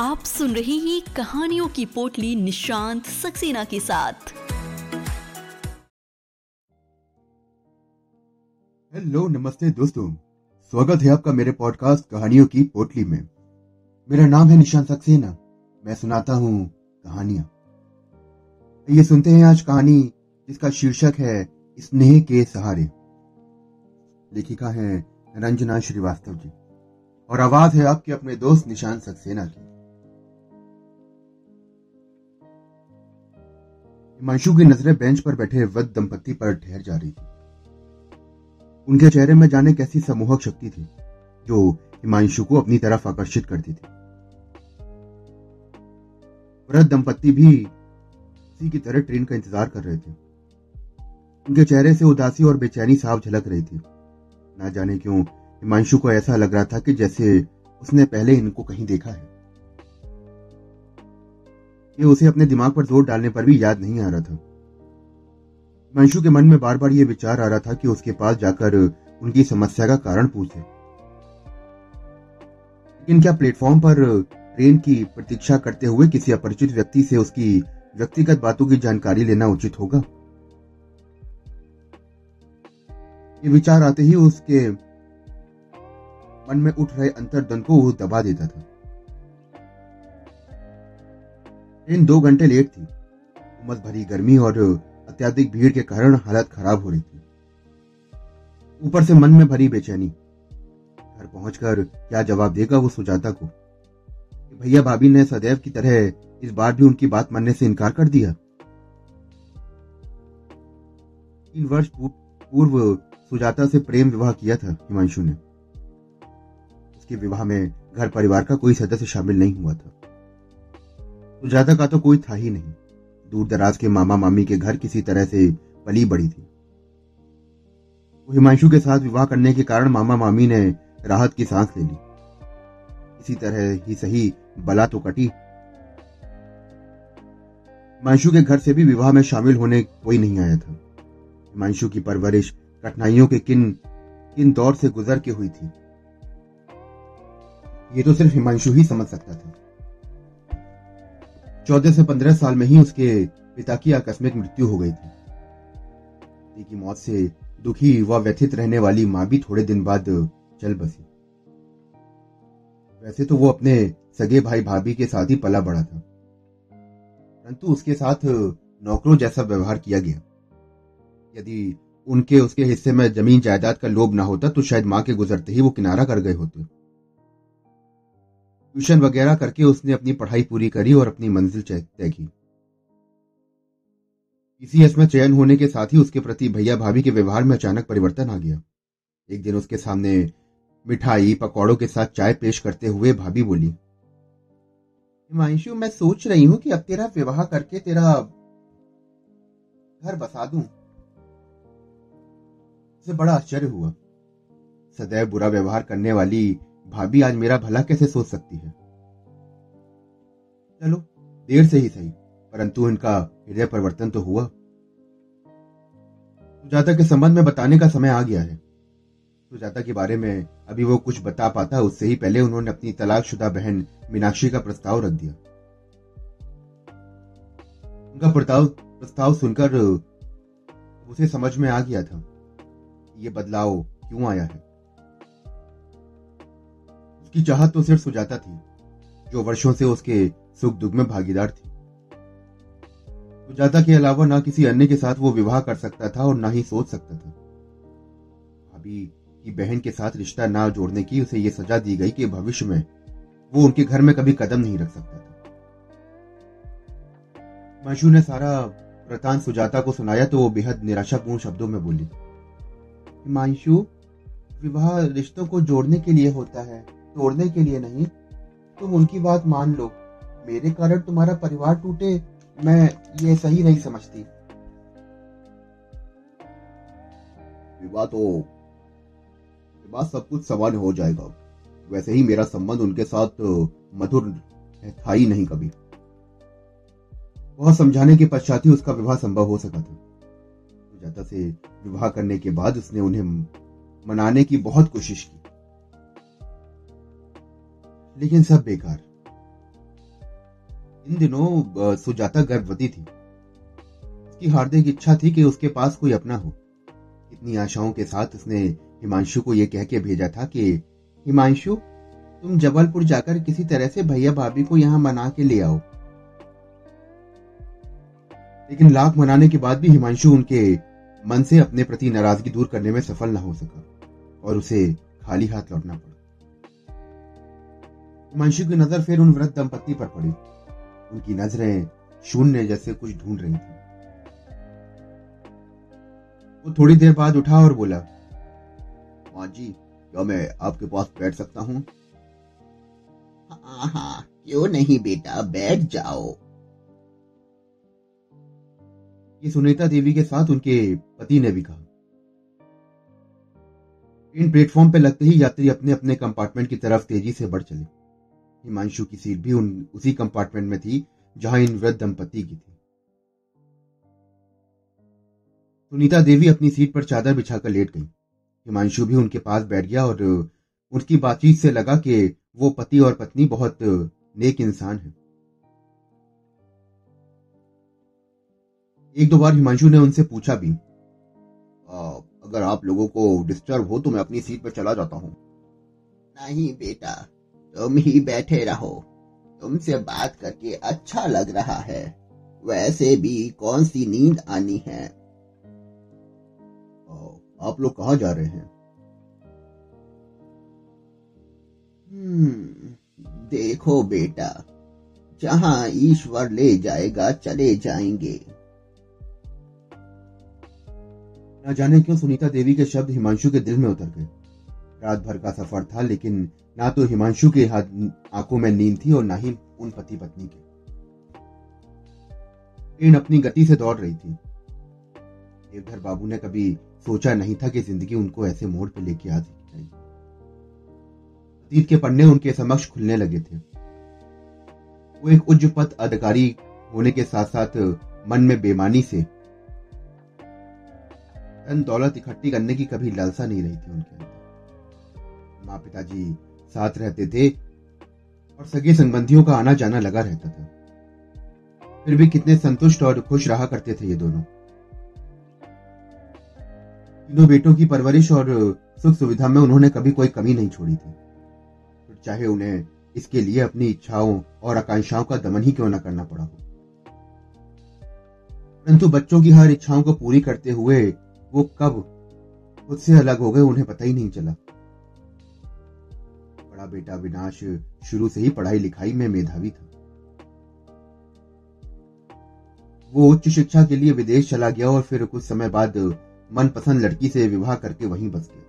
आप सुन रहे हैं कहानियों की पोटली निशांत सक्सेना के साथ। हेलो, नमस्ते दोस्तों। स्वागत है आपका मेरे पॉडकास्ट कहानियों की पोटली में। मेरा नाम है निशांत सक्सेना। मैं सुनाता हूँ कहानियाँ। ये सुनते हैं आज कहानी जिसका शीर्षक है स्नेह के सहारे। लेखिका है रंजना श्रीवास्तव जी। और आवाज़ है आपके अपने दोस्त निशान सक्सेना की। हिमांशु की नज़रें बेंच पर बैठे वृद्ध दंपति पर ठहर जा रही थी। उनके चेहरे में जाने कैसी समूहक शक्ति थी, जो हिमांशु को अपनी तरफ़ आकर्षित करती थी। वृद्ध दंपति भी उसी की तरह ट्रेन का इंतज़ार कर रहे थे। उनके चेहरे से उदासी और बेचैनी साफ़ झलक रही थी। ना जाने क्यों, हिमांशु को ऐसा लग रहा था कि जैसे उसने पहले इनको कहीं देखा है। ये उसे अपने दिमाग पर ज़ोर डालने पर भी याद नहीं आ रहा था। हिमांशु के मन में बार बार ये विचार आ रहा था कि उसके पास जाकर उनकी समस्या का कारण पूछे। लेकिन क्या प्लेटफॉर्म पर ट्रेन की प्रतीक्षा करते हुए किसी अपरिचित व्यक्ति से उसकी व्यक्तिगत बातों की जानकारी लेना उचित होगा? ये विचार आते ही उसके मन में उठ रहे अंतर्द्वंद को वो दबा देता था। ट्रेन दो घंटे लेट थी। उमस भरी गर्मी और अत्याधिक भीड़ के कारण हालत खराब हो रही थी। ऊपर से मन में भरी बेचैनी। घर पहुंचकर क्या जवाब देगा वो सुजाता को? भैया भाभी ने सदैव की तरह इस बार भी उनकी बात मानने से इनकार कर दिया? तीन वर्ष पूर्व सुजाता से प्रेम विवाह किया था हिमांशु ने। उसके विवाह में घर परिवार का कोई सदस्य शामिल नहीं हुआ था। सुजाता का तो कोई था ही नहीं। दूर दराज के मामा मामी के घर किसी तरह से पली बड़ी थी। वो हिमांशु के साथ विवाह करने के कारण मामा मामी ने राहत की सांस ले ली। इसी तरह ही सही बला तो कटी। हिमांशु के घर से भी विवाह में शामिल होने कोई नहीं आया था। हिमांशु की परवरिश, कठिनाइयों के किन किन दौर से गुजर के हुई थी। ये तो सिर्फ़ हिमांशु ही समझ सकता था। चौदह से पंद्रह साल में ही उसके पिता की आकस्मिक मृत्यु हो गई थी। पति की मौत से दुखी व व्यथित रहने वाली माँ भी थोड़े दिन बाद चल बसी। वैसे तो वो अपने सगे भाई भाभी के साथ ही पला बड़ा था। परंतु उसके साथ नौकरों जैसा व्यवहार किया गया। यदि उनके उसके हिस्से में ज़मीन जायदाद का लोभ ना होता तो शायद माँ के गुजरते ही वो किनारा कर गए होते। ट्यूशन वगैरह करके उसने अपनी पढ़ाई पूरी करी और अपनी मंजिल तय की। पीसीएस में चयन होने के साथ ही उसके प्रति भैया भाभी के व्यवहार में अचानक परिवर्तन आ गया। एक दिन उसके सामने मिठाई, पकौड़ों के साथ चाय पेश करते हुए भाभी बोली, हिमांशु, मैं सोच रही हूँ कि अब तेरा विवाह करके तेरा घर बसा दूँ। उसे बड़ा आश्चर्य हुआ। सदैव बुरा व्यवहार करने वाली भाभी आज मेरा भला कैसे सोच सकती है? चलो, देर से ही सही, परंतु इनका हृदय परिवर्तन तो हुआ। सुजाता के संबंध में बताने का समय आ गया है। सुजाता के बारे में अभी वो कुछ बता पाता, उससे ही पहले उन्होंने अपनी तलाकशुदा बहन मीनाक्षी का प्रस्ताव रख दिया। उनका प्रस्ताव प्रस्ताव सुनकर उसे समझ में आ गया था ये बदलाव क्यों आया है। उसकी चाहत तो सिर्फ़ सुजाता थी, जो वर्षों से उसके सुख दुख में भागीदार थी। सुजाता के अलावा ना किसी अन्य के साथ वो विवाह कर सकता था और ना ही सोच सकता था। भाभी की बहन के साथ रिश्ता ना जोड़ने की उसे ये सजा दी गई कि भविष्य में वो उनके घर में कभी कदम नहीं रख सकता था। मंशू ने सारा वृतांत सुजाता को सुनाया तो वो बेहद निराशापूर्ण शब्दों में बोली, हिमांशु, विवाह रिश्तों को जोड़ने के लिए होता है। तोड़ने के लिए नहीं। तुम उनकी बात मान लो। मेरे कारण तुम्हारा परिवार टूटे, मैं ये सही नहीं समझती। विवाह तो विवाह सब कुछ सवाल हो जाएगा। वैसे ही मेरा संबंध उनके साथ मधुर था ही नहीं कभी। वह समझाने के पश्चात ही उसका विवाह संभव हो सका था। सुजाता से विवाह करने के बाद उसने उन्हें मनाने की बहुत कोशिश की। लेकिन सब बेकार। इन दिनों सुजाता गर्भवती थी। उसकी हार्दिक इच्छा थी कि उसके पास कोई अपना हो। इतनी आशाओं के साथ उसने हिमांशु को यह कह के भेजा था कि, हिमांशु, तुम जबलपुर जाकर किसी तरह से भैया भाभी को यहाँ मना के ले आओ। लेकिन लाख मनाने के बाद भी हिमांशु उनके मन से अपने प्रति नाराज़गी दूर करने में सफल न हो सका और उसे खाली हाथ लौटना पड़ा। हिमांशु की नज़र फिर उन वृद्ध दंपत्ति पर पड़ी। उनकी नज़रें शून्य जैसे कुछ ढूंढ रही थी। वो थोड़ी देर बाद उठा और बोला माँ जी क्या मैं आपके पास बैठ सकता हूँ? हाँ हाँ क्यों नहीं बेटा बैठ जाओ। ये सुनीता देवी के साथ उनके पति ने भी कहा। ट्रेन प्लेटफॉर्म पर लगते ही यात्री अपने अपने कंपार्टमेंट की तरफ़ तेज़ी से बढ़ चले। हिमांशु की सीट भी उन उसी कंपार्टमेंट में थी जहाँ इन वृद्ध दंपति की थी। सुनीता देवी अपनी सीट पर चादर बिछाकर लेट गई। हिमांशु भी उनके पास बैठ गया और उनकी बातचीत से लगा कि वो पति और पत्नी बहुत नेक इंसान है। एक दो बार हिमांशु ने उनसे पूछा भी आ, अगर आप लोगों को डिस्टर्ब हो तो मैं अपनी सीट पर चला जाता हूँ। नहीं बेटा तुम ही बैठे रहो। तुमसे बात करके अच्छा लग रहा है। वैसे भी कौन सी नींद आनी है? आप लोग कहा जा रहे हैं? हम्म, देखो बेटा जहाँ ईश्वर ले जाएगा चले जाएँगे। न जाने क्यों सुनीता देवी के शब्द हिमांशु के दिल में उतर गए। रात भर का सफ़र था लेकिन ना तो हिमांशु के आँखों में नींद थी और ना ही उन पति पत्नी के। ट्रेन अपनी गति से दौड़ रही थी। देवधर बाबू ने कभी सोचा नहीं था कि ज़िंदगी उनको ऐसे मोड़ पर लेके आ जाएगी अतीत के पन्ने उनके समक्ष खुलने लगे थे। वो एक उच्च पद अधिकारी होने के साथ साथ मन में बेमानी से दौलत इकट्ठी करने की कभी लालसा नहीं रही थी उनके अंदर। माँ पिताजी साथ रहते थे और सगे संबंधियों का आना जाना लगा रहता था। फिर भी कितने संतुष्ट और खुश रहा करते थे ये दोनों। तीनों बेटों की परवरिश और सुख सुविधा में उन्होंने कभी कोई कमी नहीं छोड़ी थी। चाहे उन्हें इसके लिए अपनी इच्छाओं और आकांक्षाओं का दमन ही क्यों न करना पड़ा हो। परंतु बच्चों की हर इच्छाओं को पूरी करते हुए वो कब खुद से अलग हो गए उन्हें पता ही नहीं चला। बड़ा बेटा विनाश शुरू से ही पढ़ाई लिखाई में मेधावी था। वो उच्च शिक्षा के लिए विदेश चला गया और फिर कुछ समय बाद मनपसंद लड़की से विवाह करके वहीं बस गया।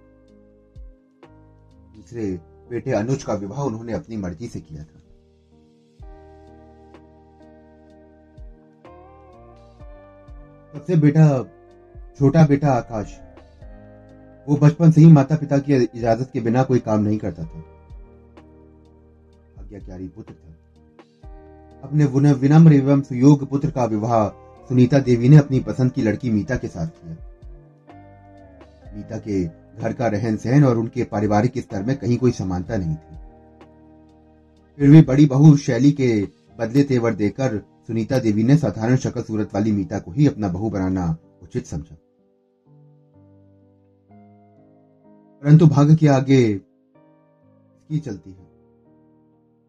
दूसरे बेटे अनुज का विवाह उन्होंने अपनी मर्ज़ी से किया था। सबसे बेटा, छोटा बेटा आकाश, वो बचपन से ही माता पिता की इजाज़त के बिना कोई काम नहीं करता था। आज्ञाकारी पुत्र था। अपने विनम्र एवं सुयोग पुत्र का विवाह सुनीता देवी ने अपनी पसंद की लड़की मीता के साथ किया। मीता के घर का रहन सहन और उनके पारिवारिक स्तर में कहीं कोई समानता नहीं थी। फिर भी बड़ी बहु शैली के बदले तेवर देकर सुनीता देवी ने साधारण शक्ल सूरत वाली मीता को ही अपना बहू बनाना उचित समझा। परंतु भाग्य के आगे इसकी चलती है।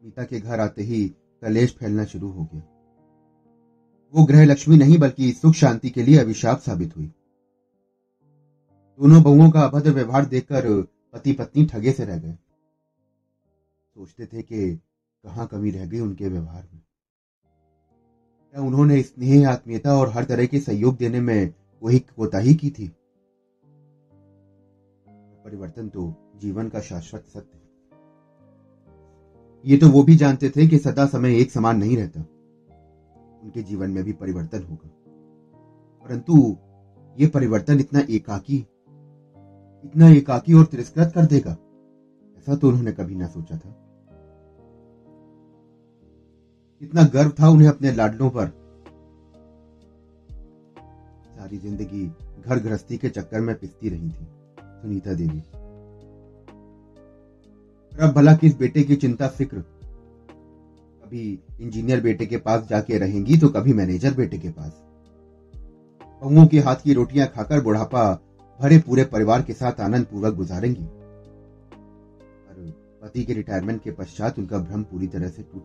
मीता के घर आते ही कलेश फैलना शुरू हो गया। वो ग्रह लक्ष्मी नहीं, बल्कि सुख शांति के लिए अभिशाप साबित हुई। दोनों बहुओं का अभद्र व्यवहार देखकर पति पत्नी ठगे से रह गए। सोचते थे कि कहाँ कमी रह गई उनके व्यवहार में। क्या उन्होंने स्नेह, आत्मीयता और हर तरह के सहयोग देने में वही कोताही की थी? परिवर्तन तो जीवन का शाश्वत सत्य ये तो वो भी जानते थे कि सदा समय एक समान नहीं रहता। उनके जीवन में भी परिवर्तन होगा। परंतु ये परिवर्तन इतना एकाकी इतना एकाकी और तिरस्कृत कर देगा, ऐसा तो उन्होंने कभी ना सोचा था। इतना गर्व था उन्हें अपने लाडलों पर। सारी ज़िंदगी घर गृहस्थी के चक्कर में पिसती रही थी, सुनीता देवी। अब भला किस बेटे की चिंता फ़िक्र। कभी इंजीनियर बेटे के पास जाके रहेंगी तो कभी मैनेजर बेटे के पास। बहुओं के हाथ की रोटियाँ खाकर बुढ़ापा भरे पूरे परिवार के साथ आनंद पूर्वक गुजारेंगी। पर पति के रिटायरमेंट के पश्चात उनका भ्रम पूरी तरह से टूट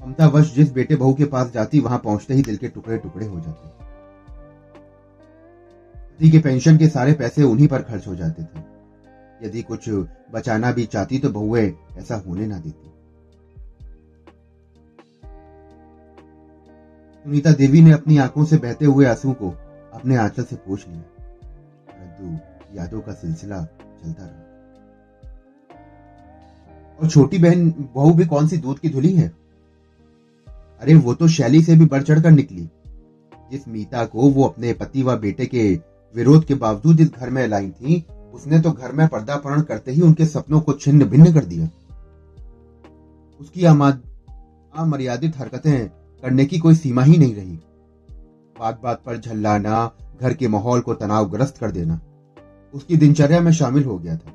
ममता वश जिस बेटे बहू के पास जाती, वहाँ पहुँचते ही दिल के टुकड़े टुकड़े हो जाते। पति के पेंशन के सारे पैसे उन्हीं पर खर्च हो जाते थे। यदि कुछ बचाना भी चाहती तो बहुए ऐसा होने ना देती। सुनीता देवी ने अपनी आँखों से बहते हुए आँसू को अपने आंचल से पोछ लिया, परंतु यादों का सिलसिला चलता रहा। और छोटी बहन, बहू भी कौन सी दूध की धुली है? अरे वो तो शैली से भी बढ़ चढ़कर निकली, जिस मीता को वो अपने पति व बेटे के विरोध के बावजूद जिस घर में लाई थी उसने तो घर में पर्दापरण करते ही उनके सपनों को छिन्न भिन्न कर दिया। उसकी अमर्यादित हरकतें करने की कोई सीमा ही नहीं रही। बात बात पर झल्लाना, घर के माहौल को तनावग्रस्त कर देना, उसकी दिनचर्या में शामिल हो गया था।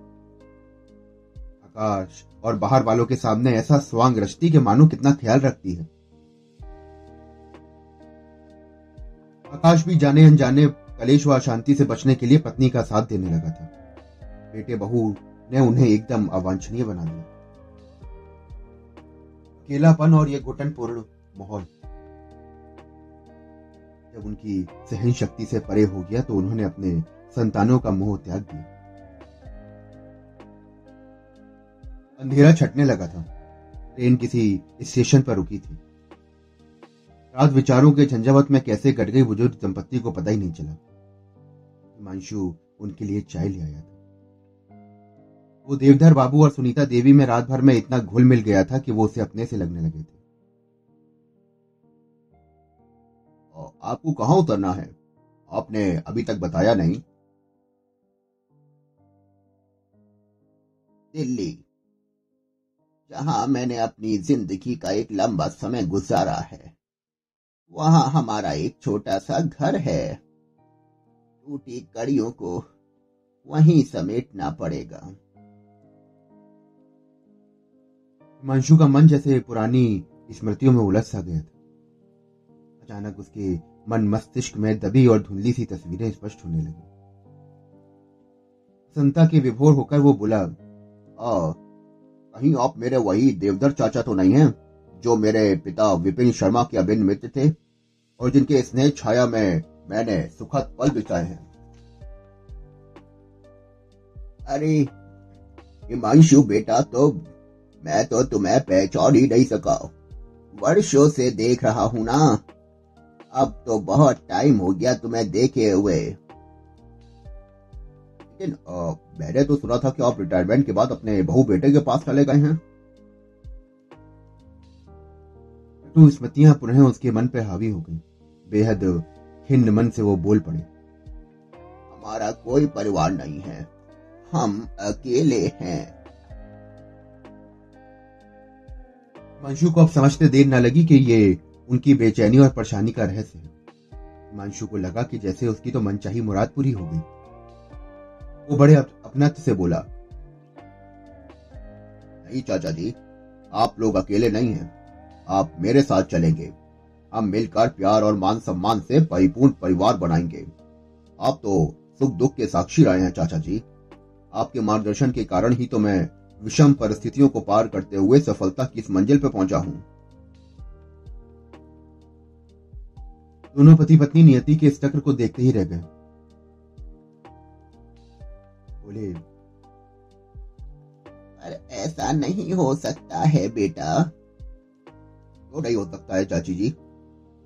आकाश और बाहर वालों के सामने ऐसा स्वांग रचती के मानो कितना ख्याल रखती है। आकाश भी जाने अनजाने कलेश व अशांति से बचने के लिए पत्नी का साथ देने लगा था। बेटे बहू ने उन्हें एकदम अवांछनीय बना दिया। अकेलापन और यह घुटनपूर्ण माहौल। जब उनकी सहन शक्ति से परे हो गया तो उन्होंने अपने संतानों का मोह त्याग दिया। अंधेरा छटने लगा था। ट्रेन किसी स्टेशन पर रुकी थी। रात विचारों के झंझावत में कैसे कट गई बुज़ुर्ग दंपत्ति को पता ही नहीं चला। हिमांशु उनके लिए चाय ले आया था। वो देवधर बाबू और सुनीता देवी में रात भर में इतना घुल मिल गया था कि वो उसे अपने से लगने लगे थे। आपको कहाँ उतरना है? आपने अभी तक बताया नहीं। दिल्ली, जहाँ मैंने अपनी ज़िंदगी का एक लंबा समय गुजारा है, वहाँ हमारा एक छोटा सा घर है। टूटी कड़ियों को वहीं समेटना पड़ेगा। हिमांशु का मन जैसे पुरानी स्मृतियों में उलझ सा गया था। अचानक उसके मन मस्तिष्क में दबी और धुंधली सी तस्वीरें स्पष्ट होने लगी। संता के विभोर होकर वो बोला कहीं आप मेरे वही देवदर चाचा तो नहीं हैं, जो मेरे पिता विपिन शर्मा के अभिन्न मित्र थे और जिनके स्नेह छाया में मैंने सुखद पल बिताए हैं? अरे हिमांशु बेटा तो मैं तो तुम्हें पहचान ही नहीं सका। वर्षों से देख रहा हूँ ना। अब तो बहुत टाइम हो गया तुम्हें देखे हुए। लेकिन मैंने तो सुना था कि आप रिटायरमेंट के बाद अपने बहू बेटे के पास चले गए हैं। तो स्मृतियाँ पुनः उसके मन पर हावी हो गई। बेहद खिन्न मन से वो बोल पड़े, हमारा कोई परिवार नहीं है। हम अकेले हैं। मंशु को अब समझते देर न लगी कि ये उनकी बेचैनी और परेशानी का रहस्य है। हिमांशु को लगा कि जैसे उसकी तो मनचाही मुराद पूरी हो गई। वो बड़े अपनत्व से बोला, नहीं, चाचा जी, आप लोग अकेले नहीं हैं। आप मेरे साथ चलेंगे। हम मिलकर प्यार और मान सम्मान से परिपूर्ण परिवार बनाएँगे। आप तो सुख दुख के साक्षी रहे हैं, चाचा जी। आपके मार्गदर्शन के कारण ही तो मैं विषम परिस्थितियों को पार करते हुए सफलता की इस मंजिल पर पहुँचा हूँ। दोनों पति पत्नी नियति के इस चक्र को देखते ही रह गए। बोले अरे ऐसा नहीं हो सकता है बेटा। तो नहीं हो सकता है चाची जी?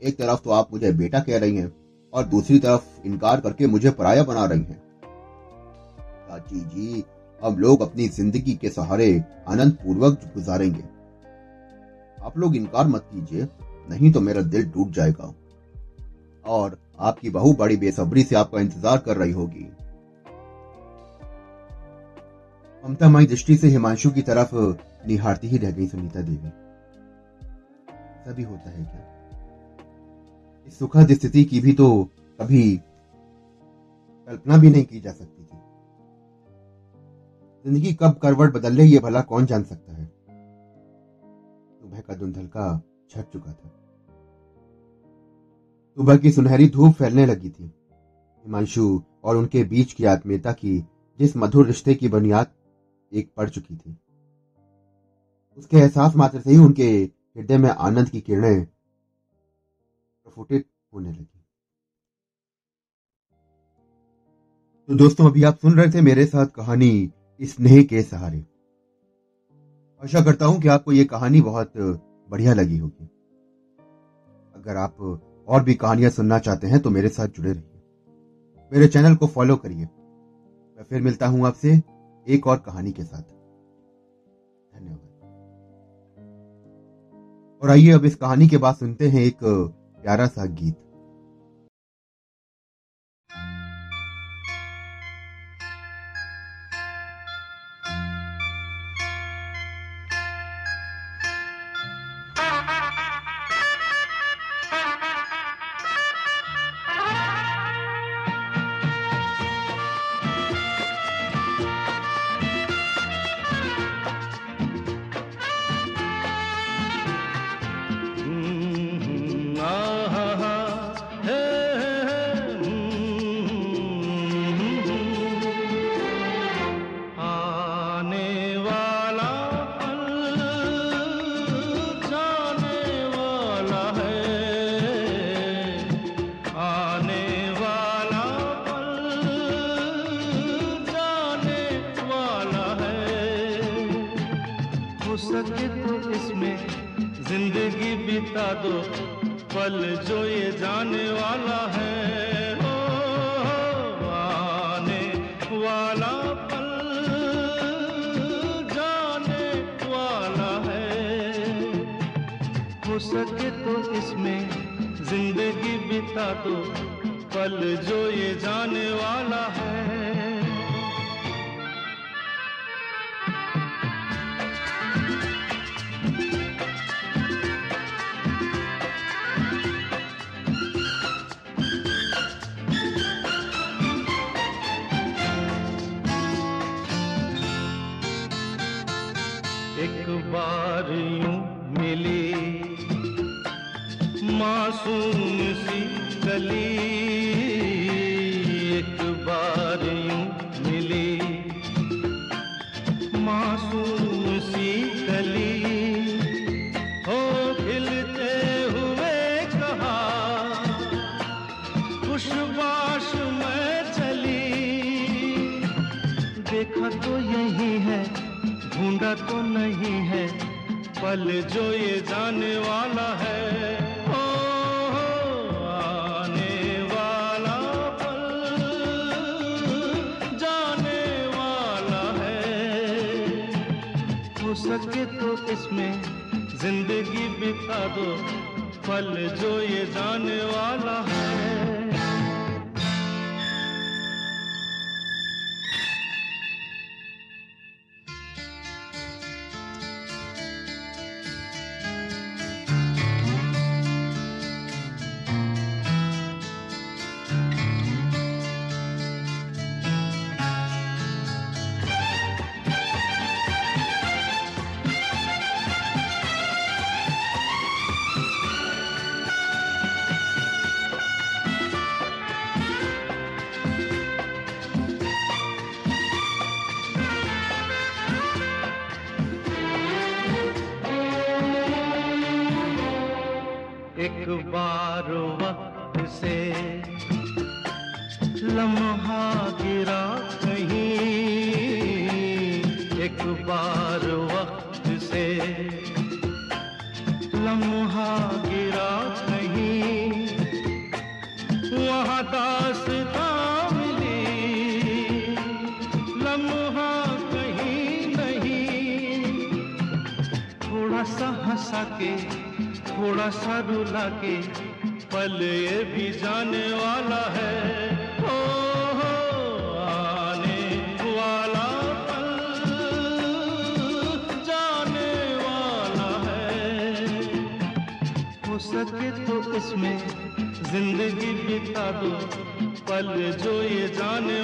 एक तरफ़ तो आप मुझे बेटा कह रही हैं और दूसरी तरफ़ इनकार करके मुझे पराया बना रही हैं। चाची जी हम लोग अपनी ज़िंदगी के सहारे आनंद पूर्वक गुजारेंगे। आप लोग इनकार मत कीजिए, नहीं तो मेरा दिल टूट जाएगा। और आपकी बहू बड़ी बेसब्री से आपका इंतज़ार कर रही होगी। ममता माई दृष्टि से हिमांशु की तरफ़ निहारती ही रह गई सुनीता देवी। सभी होता है क्या? इस सुखद स्थिति की भी तो कभी कल्पना भी नहीं की जा सकती थी। ज़िंदगी कब करवट बदल ले ये भला कौन जान सकता है? सुबह का धुंधलका छट चुका था। सुबह की सुनहरी धूप फैलने लगी थी। हिमांशु और उनके बीच की आत्मीयता की, जिस मधुर रिश्ते की बुनियाद, एक पड़ चुकी थी। उसके एहसास मात्र से ही उनके हृदय में आनंद की किरणें प्रफुटित होने लगी। तो दोस्तों, अभी आप सुन रहे थे मेरे साथ कहानी स्नेह के सहारे। आशा करता हूँ कि आपको ये कहानी बहुत बढ़िया लगी होगी। अगर आप और भी कहानियाँ सुनना चाहते हैं तो मेरे साथ जुड़े रहिए। मेरे चैनल को फॉलो करिए। मैं फिर मिलता हूँ आपसे एक और कहानी के साथ। धन्यवाद। और आइए, अब इस कहानी के बाद सुनते हैं एक प्यारा सा गीत। सके तो इसमें ज़िंदगी बिता दो। पल जो ये जाने वाला है। ओ, आने वाला पल जाने वाला है। हो सके तो इसमें ज़िंदगी बिता दो। पल जो ये जाने वाला है। ढूंढा तो नहीं है पल जो ये जाने वाला है। ओ, आने वाला पल जाने वाला है। हो सके तो इसमें ज़िंदगी बिता दो पल जो ये जाने वाला है। हंसा के थोड़ा सा रुला के पल ये भी जाने वाला है। ओ, हो, आने वाला पल जाने वाला है। हो सके तो इसमें ज़िंदगी बिता दो पल जो ये जाने